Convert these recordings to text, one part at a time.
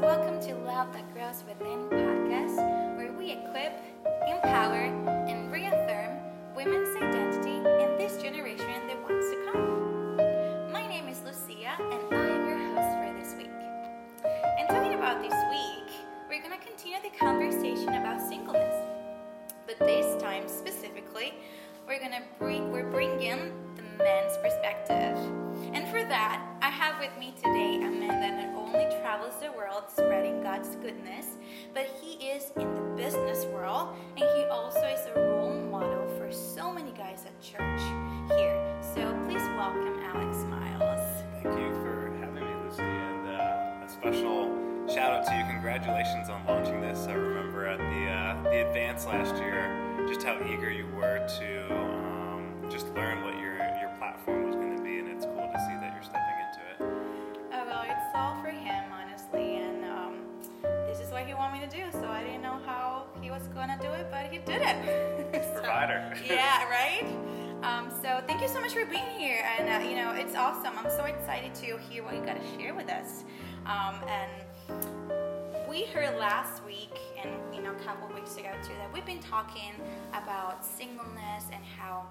welcome to Love That Grows Within podcast, where we equip, empower, and reaffirm women's identity in this generation that wants to come. My name is Lucia, and I am your host for this week. And talking about this week, we're going to continue the conversation about singleness. But this time specifically, we're going to bring we're bringing the men's perspective. And for that, I have with me today a man that not only travels the world spreading God's goodness, but he is in the business world and he also is a role model for so many guys at church here. So please welcome Alex Miles. Thank you for having me, Lucy, and uh, a special shout out to you. Congratulations on launching this. I remember at the uh, the advance last year, just how eager you were to um, just learn what your your platform you so much for being here, and uh, you know it's awesome. I'm so excited to hear what you got to share with us. Um, and we heard last week and you know a couple weeks ago too that we've been talking about singleness and how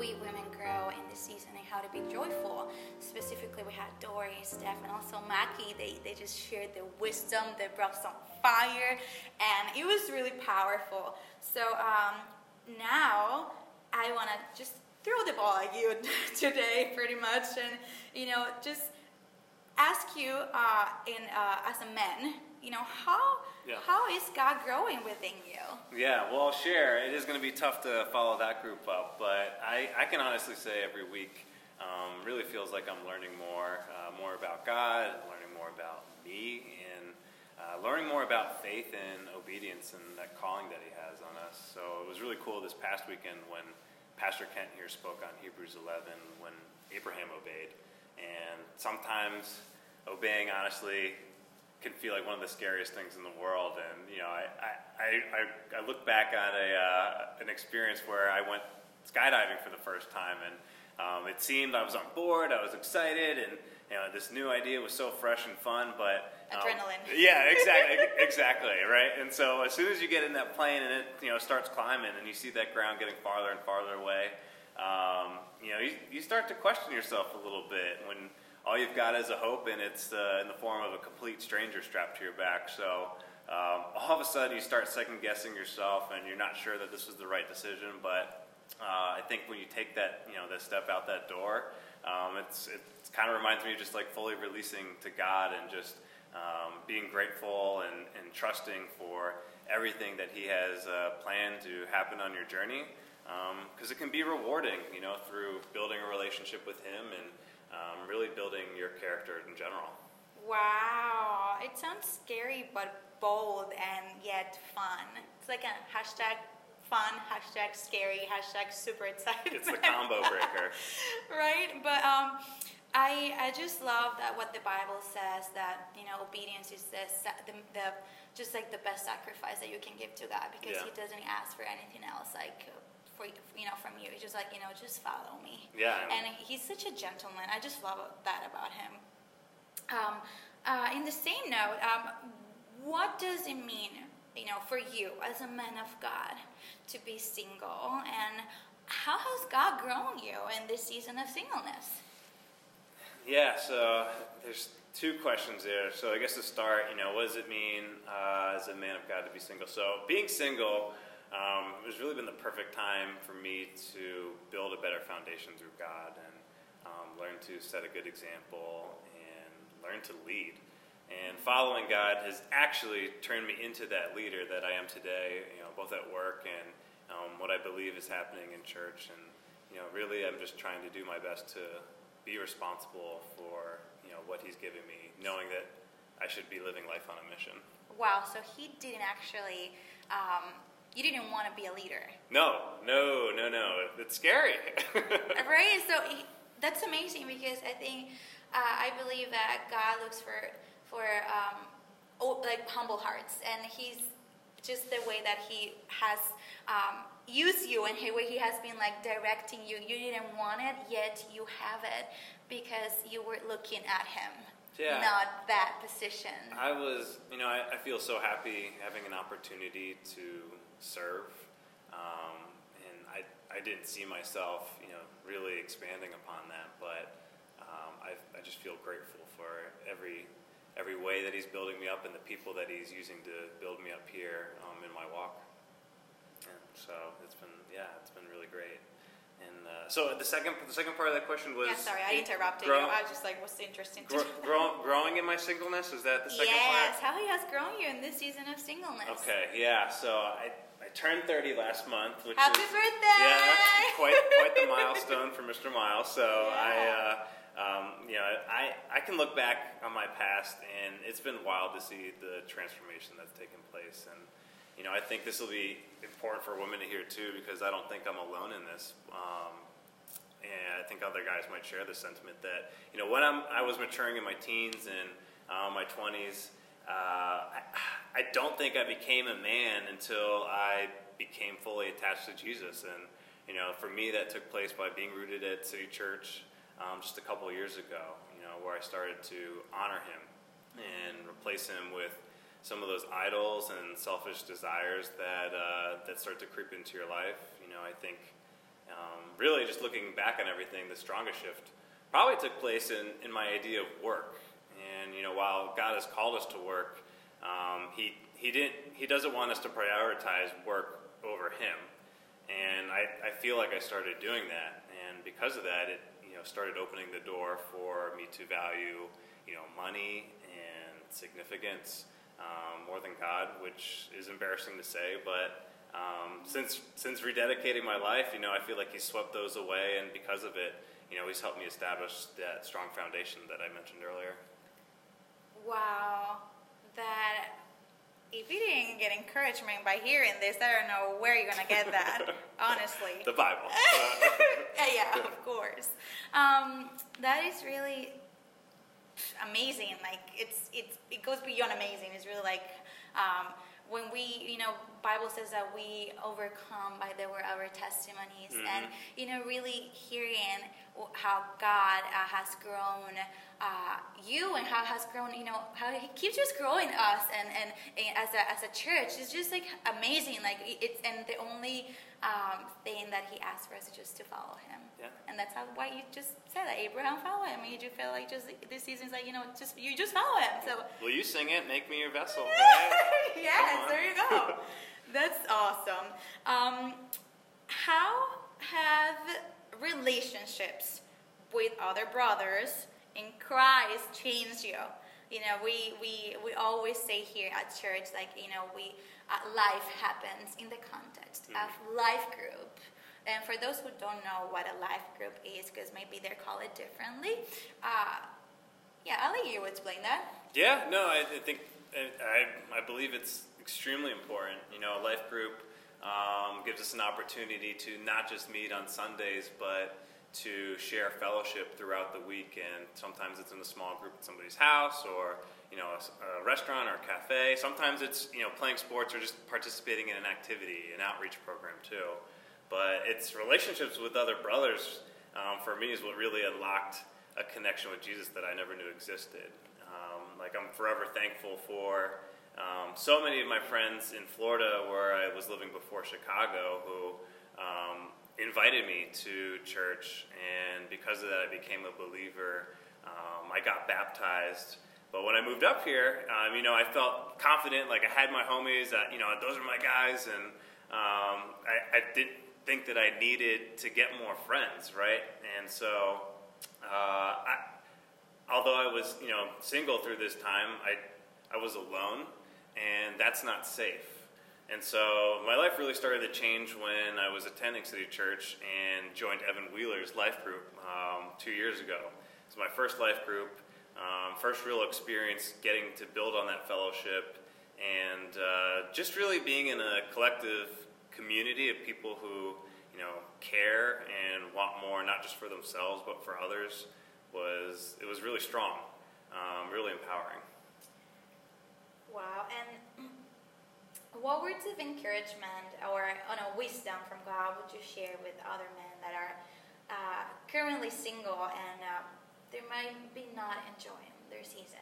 we women grow in this season and how to be joyful. Specifically, we had Dory, Steph, and also Mackie. They, they just shared their wisdom, they brought some fire, and it was really powerful. So um, now I want to just throw the ball at you today, pretty much, and you know, just ask you uh, in uh, as a man, you know, how Yeah. how is God growing within you? Yeah, well, share. It is going to be tough to follow that group up, but I, I can honestly say every week um, really feels like I'm learning more, uh, more about God, learning more about me, and uh, learning more about faith and obedience and that calling that He has on us. So it was really cool this past weekend when Pastor Kent here spoke on Hebrews 11 when Abraham obeyed. And sometimes obeying, honestly, can feel like one of the scariest things in the world. And you know, I I, I, I- look back on a uh, an experience where I went skydiving for the first time, and um, it seemed I was on board, I was excited, and you know, this new idea was so fresh and fun, but. Um, Adrenaline. yeah, exactly, exactly, right. And so as soon as you get in that plane and it, you know, starts climbing, and you see that ground getting farther and farther away, um, you know, you, you start to question yourself a little bit when all you've got is a hope, and it's uh, in the form of a complete stranger strapped to your back. So um, all of a sudden, you start second guessing yourself, and you're not sure that this was the right decision. But uh, I think when you take that, you know, that step out that door, um, it's it kind of reminds me of just like fully releasing to God and just um, being grateful and, and trusting for everything that He has uh, planned to happen on your journey. Because it can be rewarding, you know, through building a relationship with Him and um, really building your character in general. Wow, it sounds scary but bold and yet fun. It's like a hashtag fun, hashtag scary, hashtag super excited. It's the combo breaker. right? But um, I I just love that what the Bible says that you know obedience is the, the, the just like the best sacrifice that you can give to God because Yeah. He doesn't ask for anything else like for you know from you. He's just like you know just follow me. Yeah. And he's such a gentleman. I just love that about him. Um, uh, in the same note, um, what does it mean, you know, for you as a man of God to be single, and how has God grown you in this season of singleness? Yeah, so there's two questions there. So I guess to start, you know, what does it mean uh, as a man of God to be single? So being single um, has really been the perfect time for me to build a better foundation through God and um, learn to set a good example and learn to lead. And following God has actually turned me into that leader that I am today, you know, both at work and um, what I believe is happening in church. And, you know, really I'm just trying to do my best to be responsible for, you know, what he's given me, knowing that I should be living life on a mission. Wow, so he didn't actually, um, you didn't want to be a leader, No, no, no, no. It's scary. right? So he, that's amazing because I think uh, I believe that God looks for for um, like humble hearts, and He's just the way that He has um, used you and way He has been like directing you. You didn't want it, yet you have it because you were looking at Him. Yeah. not that position. I was, you know, I, I feel so happy having an opportunity to serve, um, and I, I didn't see myself, you know, really expanding upon that, but um, I, I just feel grateful for every every way that he's building me up and the people that he's using to build me up here um, in my walk. And so it's been, yeah, it's been really great. And uh, so the second, the second part of that question was. yeah, sorry, I interrupted grow- you. I was just like, what's interesting to Grow, grow, growing in my singleness is that the second Yes, part? Yes, how he has grown you in this season of singleness. Okay, yeah. So I, I turned 30 last month, which Happy is birthday! yeah, quite quite the milestone for Mr. Miles. So I, uh, um, you know, I I can look back on my past, and it's been wild to see the transformation that's taken place. And you know, I think this will be important for women to hear too, because I don't think I'm alone in this. Um, and I think other guys might share the sentiment that you know when I'm I was maturing in my teens and uh, my 20s, uh, I, I don't think I became a man until I became fully attached to Jesus. And you know, for me, that took place by being rooted at City Church um, just a couple years ago. You know, where I started to honor Him and replace Him with some of those idols and selfish desires that uh, that start to creep into your life. You know, I think um, really just looking back on everything, the strongest shift probably took place in, in my idea of work. And you know, while God has called us to work, um, he he didn't he doesn't want us to prioritize work over Him. And I, I feel like I started doing that, and because of that, it you know started opening the door for me to value you know money and significance um, more than God, which is embarrassing to say, but um, since since rededicating my life, you know, I feel like He swept those away, and because of it, you know, He's helped me establish that strong foundation that I mentioned earlier. Wow, that if you didn't get encouragement by hearing this, I don't know where you're gonna get that. honestly. The Bible. Yeah, of course. Um, that is really amazing. Like it's it's it goes beyond amazing. It's really like um, when we you know Bible says that we overcome by the word of our testimonies, Mhm. and you know really hearing how God uh, has grown. Uh, you and how has grown, you know, how he keeps just growing us and, and, and as a as a church, it's just like amazing. Like it's and the only um, thing that he asks for us is just to follow him. Yeah. And that's how why you just said that Abraham follow him. You just feel like just this season's like you know just you just follow him. So Will you sing it? Make me your vessel. yes, there you go. That's awesome. Um, how have relationships with other brothers in Christ changed you? You know, we, we, we always say here at church, like, you know, we, uh, life happens in the context of life group. And for those who don't know what a life group is, because maybe they call it differently, uh, yeah, I'll let you explain that. Yeah, no, I, I think I, I believe it's extremely important. You know, a life group um, gives us an opportunity to not just meet on Sundays, but to share fellowship throughout the week. And sometimes it's in a small group at somebody's house, or you know, a restaurant or a cafe. Sometimes it's you know playing sports or just participating in an activity, an outreach program too. But it's relationships with other brothers um, for me is what really unlocked a connection with Jesus that I never knew existed. Um, like I'm forever thankful for um, so many of my friends in Florida, where I was living before Chicago, who um, invited me to church, and because of that, I became a believer. Um, I got baptized. But when I moved up here, um, you know, I felt confident. Like I had my homies. You know, those are my guys, and um, I, I didn't think that I needed to get more friends, right? And so, uh, I, although I was, you know, single through this time, I, I was alone, and that's not safe. And so my life really started to change when I was attending City Church and joined Evan Wheeler's life group um, two years ago. It's my first life group, um, first real experience getting to build on that fellowship, and uh, just really being in a collective community of people who, you know, care and want more, not just for themselves but for others, was it was really strong, um, really empowering. Wow. And what words of encouragement or oh no, wisdom from God would you share with other men that are uh, currently single and uh, they might be not enjoying their season?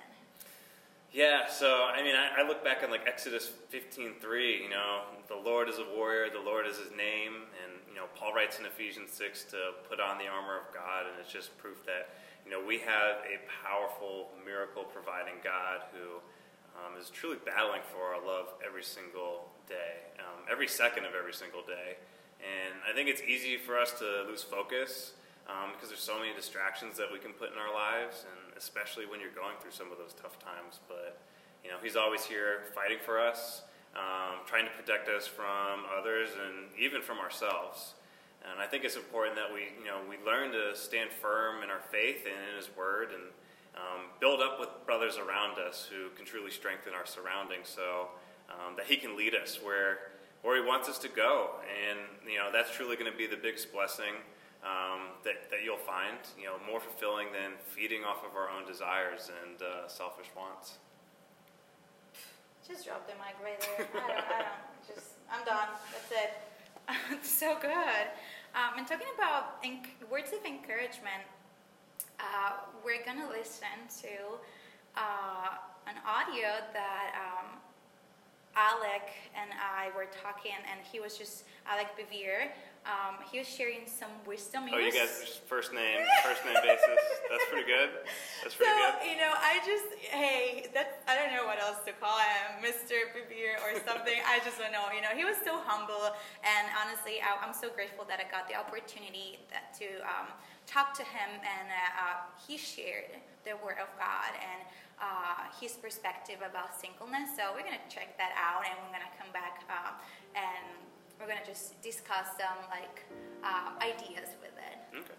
Yeah, so I mean, I, I look back on like Exodus 15:3. You know, the Lord is a warrior, the Lord is His name, and you know, Paul writes in Ephesians 6 to put on the armor of God, and it's just proof that you know we have a powerful, miracle-providing God who um, is truly battling for our love every single day, um, every second of every single day. And I think it's easy for us to lose focus um, because there's so many distractions that we can put in our lives, and especially when you're going through some of those tough times. But you know, He's always here fighting for us, um, trying to protect us from others and even from ourselves. And I think it's important that we, you know, we learn to stand firm in our faith and in His Word, and um, build up with brothers around us who can truly strengthen our surroundings, so um, that He can lead us where where He wants us to go. And you know, that's truly going to be the biggest blessing um, that that you'll find. You know, more fulfilling than feeding off of our own desires and uh, selfish wants. Just drop the mic right there. I don't, I don't, just, I'm done. That's it. so good. Um, and talking about enc- words of encouragement, uh, we're to listen to uh, an audio that um, Alec and I were talking, and he was just, Alec Bevere, um, he was sharing some wisdom. Oh, you guys first name, first name basis. That's pretty good. That's pretty so, good. you know, I just, hey, that I don't know what else to call him, Mr. Bevere or something. I just don't know. You know, he was so humble, and honestly, I, am so grateful that I got the opportunity that, to um, talk to him, and uh, uh, he shared the Word of God and uh, his perspective about singleness. So we're gonna check that out, and we're gonna come back uh, and we're gonna just discuss some like um, ideas with it. Okay.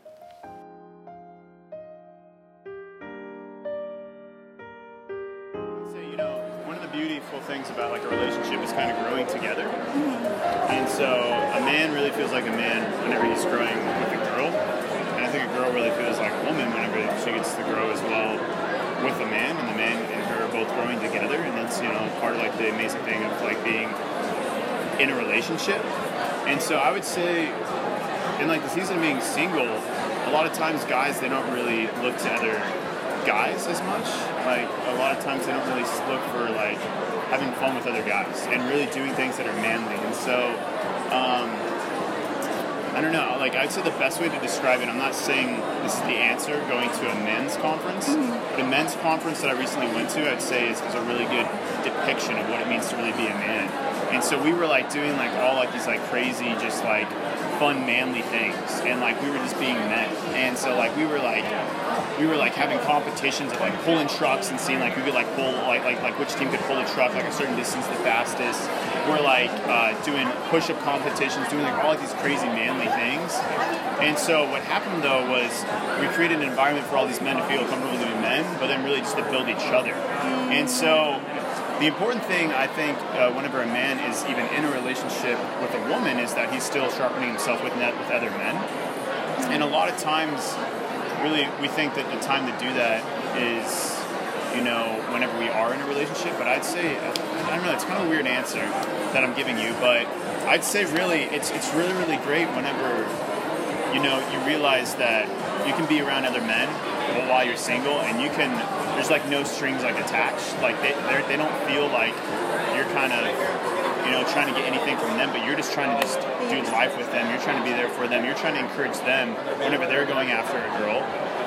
So you know, one of the beautiful things about like a relationship is kind of growing together. Mm-hmm. And so a man really feels like a man whenever he's growing with a girl, and I think a girl really feels like a woman whenever she gets to grow as well with a man, and the man and her are both growing together, and that's you know part of like the amazing thing of like being in a relationship. And so I would say, in like the season of being single, a lot of times guys they don't really look to other guys as much. Like a lot of times they don't really look for like having fun with other guys and really doing things that are manly. And so. Um, I don't know. Like I'd say the best way to describe it. I'm not saying this is the answer. Going to a men's conference, mm-hmm. but a men's conference that I recently went to, I'd say is, is a really good depiction of what it means to really be a man. And so we were like doing like all like these like crazy, just like fun manly things, and like we were just being men. And so like we were like we were like having competitions of like pulling trucks and seeing like who could like pull like like like which team could pull a truck like a certain distance the fastest. We're like uh, doing push-up competitions, doing like all like these crazy manly things. And so what happened though was we created an environment for all these men to feel comfortable doing men, but then really just to build each other. And so the important thing, I think, uh, whenever a man is even in a relationship with a woman, is that he's still sharpening himself with net with other men. And a lot of times, really, we think that the time to do that is, you know, whenever we are in a relationship. But I'd say, I don't know, it's kind of a weird answer that I'm giving you, but I'd say really, it's it's really really great whenever, you know, you realize that you can be around other men while you're single, and you can there's like no strings like attached. Like they they don't feel like you're kind of you know trying to get anything from them, but you're just trying to just do life with them. You're trying to be there for them. You're trying to encourage them whenever they're going after a girl.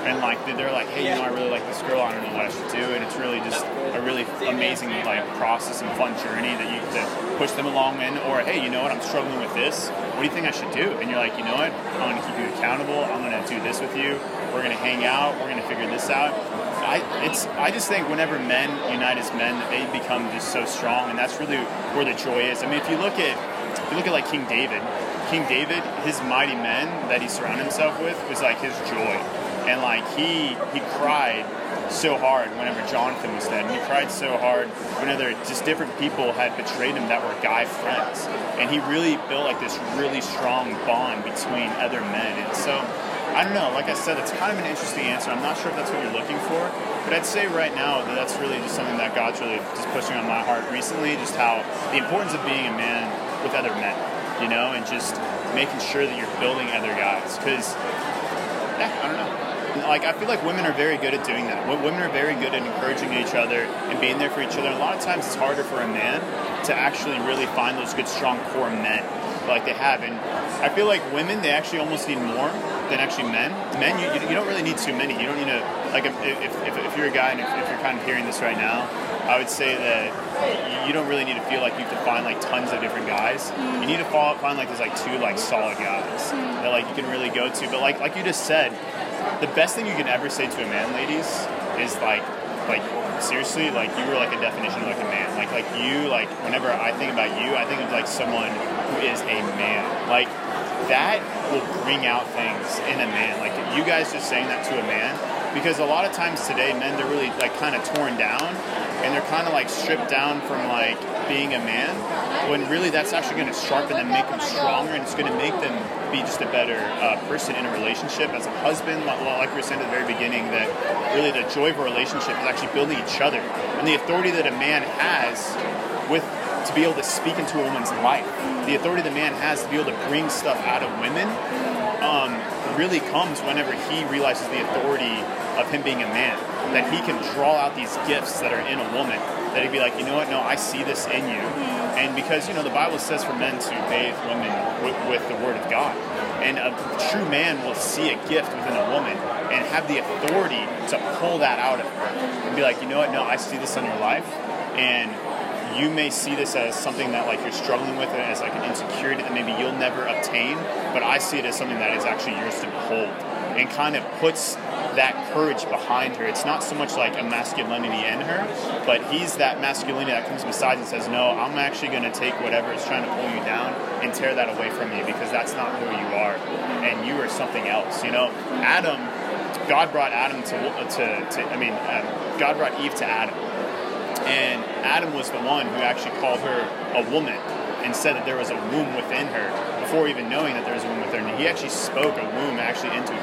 And like they're like, hey, you know, I really like this girl. I don't know what I should do, and it's really just a really amazing like process and fun journey that you to push them along in. Or hey, you know what, I'm struggling with this. What do you think I should do? And you're like, you know what, I'm going to keep you accountable. I'm going to do this with you. We're going to hang out. We're going to figure this out I it's I just think whenever men unite as men, they become just so strong, and that's really where the joy is. I mean, if you look at if you look at like King David, King David, his mighty men that he surrounded himself with was like his joy, and like he he cried so hard whenever Jonathan was dead, and he cried so hard whenever just different people had betrayed him that were guy friends, and he really built like this really strong bond between other men, and so I don't know. Like I said, it's kind of an interesting answer. I'm not sure if that's what you're looking for, but I'd say right now that that's really just something that God's really just pushing on my heart recently. Just how the importance of being a man with other men, you know, and just making sure that you're building other guys. Because, yeah, I don't know. Like I feel like women are very good at doing that. Wo- Women are very good at encouraging each other and being there for each other. And a lot of times it's harder for a man to actually really find those good, strong core men like they have. And I feel like women they actually almost need more than actually men. Men, you, you don't really need too many. You don't need to like if, if, if, if you're a guy and if, if you're kind of hearing this right now, I would say that you- you don't really need to feel like you have to find like tons of different guys. You need to find like there's like two like solid guys that like you can really go to. But like like you just said, the best thing you can ever say to a man, ladies, is like like seriously, like you were like a definition of like a man. Like like you like whenever I think about you, I think of like someone who is a man. Like that will bring out things in a man. Like you guys just saying that to a man. Because a lot of times today, men they're really like kind of torn down, and they're kind of like stripped down from like being a man. When really that's actually going to sharpen them, make them stronger, and it's going to make them be just a better uh, person in a relationship as a husband. Like, we were saying at the very beginning, that really the joy of a relationship is actually building each other, and the authority that a man has with to be able to speak into a woman's life, the authority the man has to be able to bring stuff out of women um, really comes whenever he realizes the authority of him being a man. That he can draw out these gifts that are in a woman. That he'd be like, you know what? No, I see this in you. And because you know the Bible says for men to bathe women with, with the Word of God, and a true man will see a gift within a woman and have the authority to pull that out of her and be like, you know what? No, I see this in your life, and you may see this as something that like you're struggling with it as like an insecurity that maybe you'll never obtain but i see it as something that is actually yours to behold and kind of puts that courage behind her it's not so much like a masculinity in her but he's that masculinity that comes beside and says no i'm actually going to take whatever is trying to pull you down and tear that away from you because that's not who you are and you are something else you know adam god brought adam to, to, to i mean um, god brought eve to adam and Adam was the one who actually called her a woman and said that there was a womb within her before even knowing that there was a womb within her. He actually spoke a womb actually into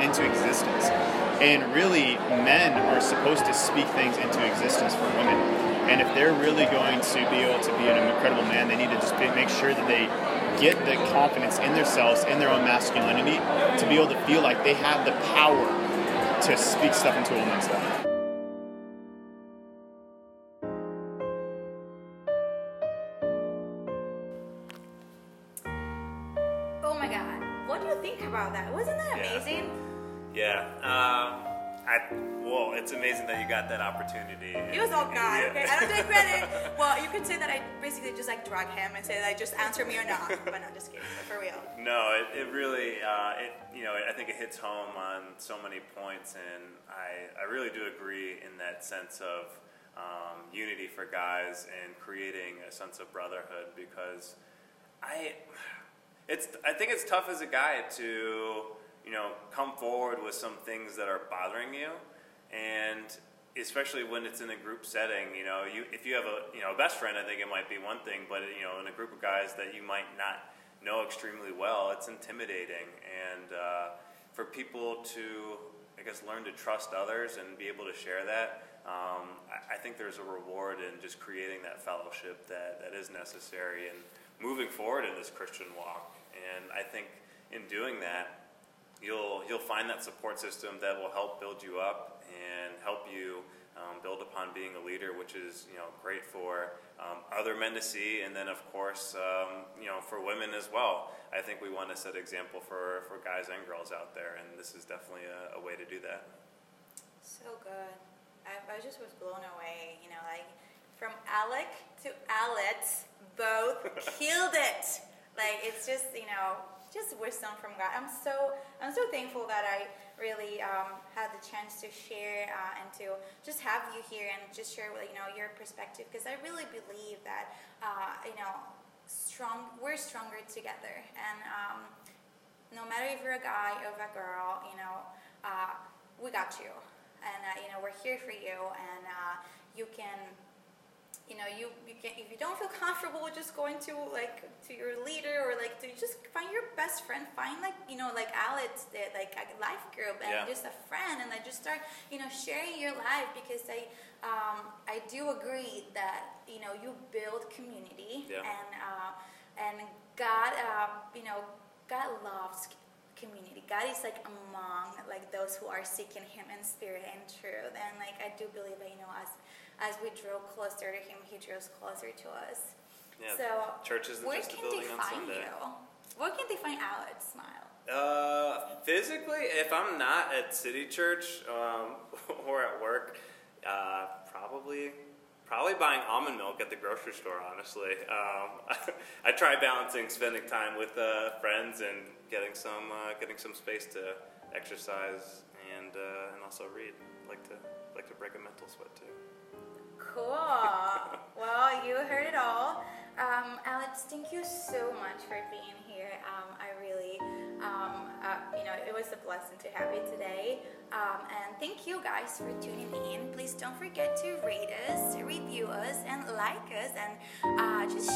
into existence. And really, men are supposed to speak things into existence for women. And if they're really going to be able to be an incredible man, they need to just make sure that they get the confidence in themselves, in their own masculinity, to be able to feel like they have the power to speak stuff into a woman's life. That you got that opportunity. It was all God, okay? I don't take credit. Well, you could say that I basically just like drag him and say that just answer me or not. But no, just kidding. But for real. No, it, it really, uh, it you know, I think it hits home on so many points, and I, I really do agree in that sense of um, unity for guys and creating a sense of brotherhood because I, it's I think it's tough as a guy to you know come forward with some things that are bothering you, and especially when it's in a group setting. You know, you if you have a you know a best friend, I think it might be one thing, but you know in a group of guys that you might not know extremely well, it's intimidating, and uh, for people to I guess learn to trust others and be able to share that. Um, I, I think there's a reward in just creating that fellowship that, that is necessary and moving forward in this Christian walk. And I think in doing that, you'll you'll find that support system that will help build you up help you um, build upon being a leader, which is you know great for um, other men to see, and then of course um, you know for women as well. I think we want to set example for for guys and girls out there, and this is definitely a, a way to do that. So good. I, I just was blown away. You know, like from Alec to Alex, both killed it. Like it's just you know just wisdom from God. I'm so I'm so thankful that I really um, had the chance to share uh, and to just have you here and just share you know your perspective because I really believe that uh, you know strong we're stronger together. And um, no matter if you're a guy or a girl, you know, uh, we got you, and uh, you know we're here for you, and uh, you can, you know, you you can if you don't feel comfortable with just going to like to your leader or like to just find your best friend, find like you know like Alex did, like a life group and Yeah. just a friend, and like just start you know sharing your life because I um, I do agree that you know you build community Yeah. and uh, and God uh, you know God loves community. God is like among like those who are seeking Him in spirit and truth. And like I do believe that you know as as we draw closer to Him, He draws closer to us. Yeah, so church isn't where just a can building they on find Sunday. you? Where can they find Alex Miles? Uh, physically, if I'm not at City Church um, or at work, uh, probably probably buying almond milk at the grocery store. Honestly, um, I try balancing spending time with uh, friends and getting some uh, getting some space to exercise and uh, and also read. Like to like to break a mental sweat too. Cool. well, you heard it all. Um, Alex, thank you so much for being here. Um, I really, um, uh, you know, it was a blessing to have you today. Um, and thank you guys for tuning in. Please don't forget to rate us, review us, and like us, and uh, just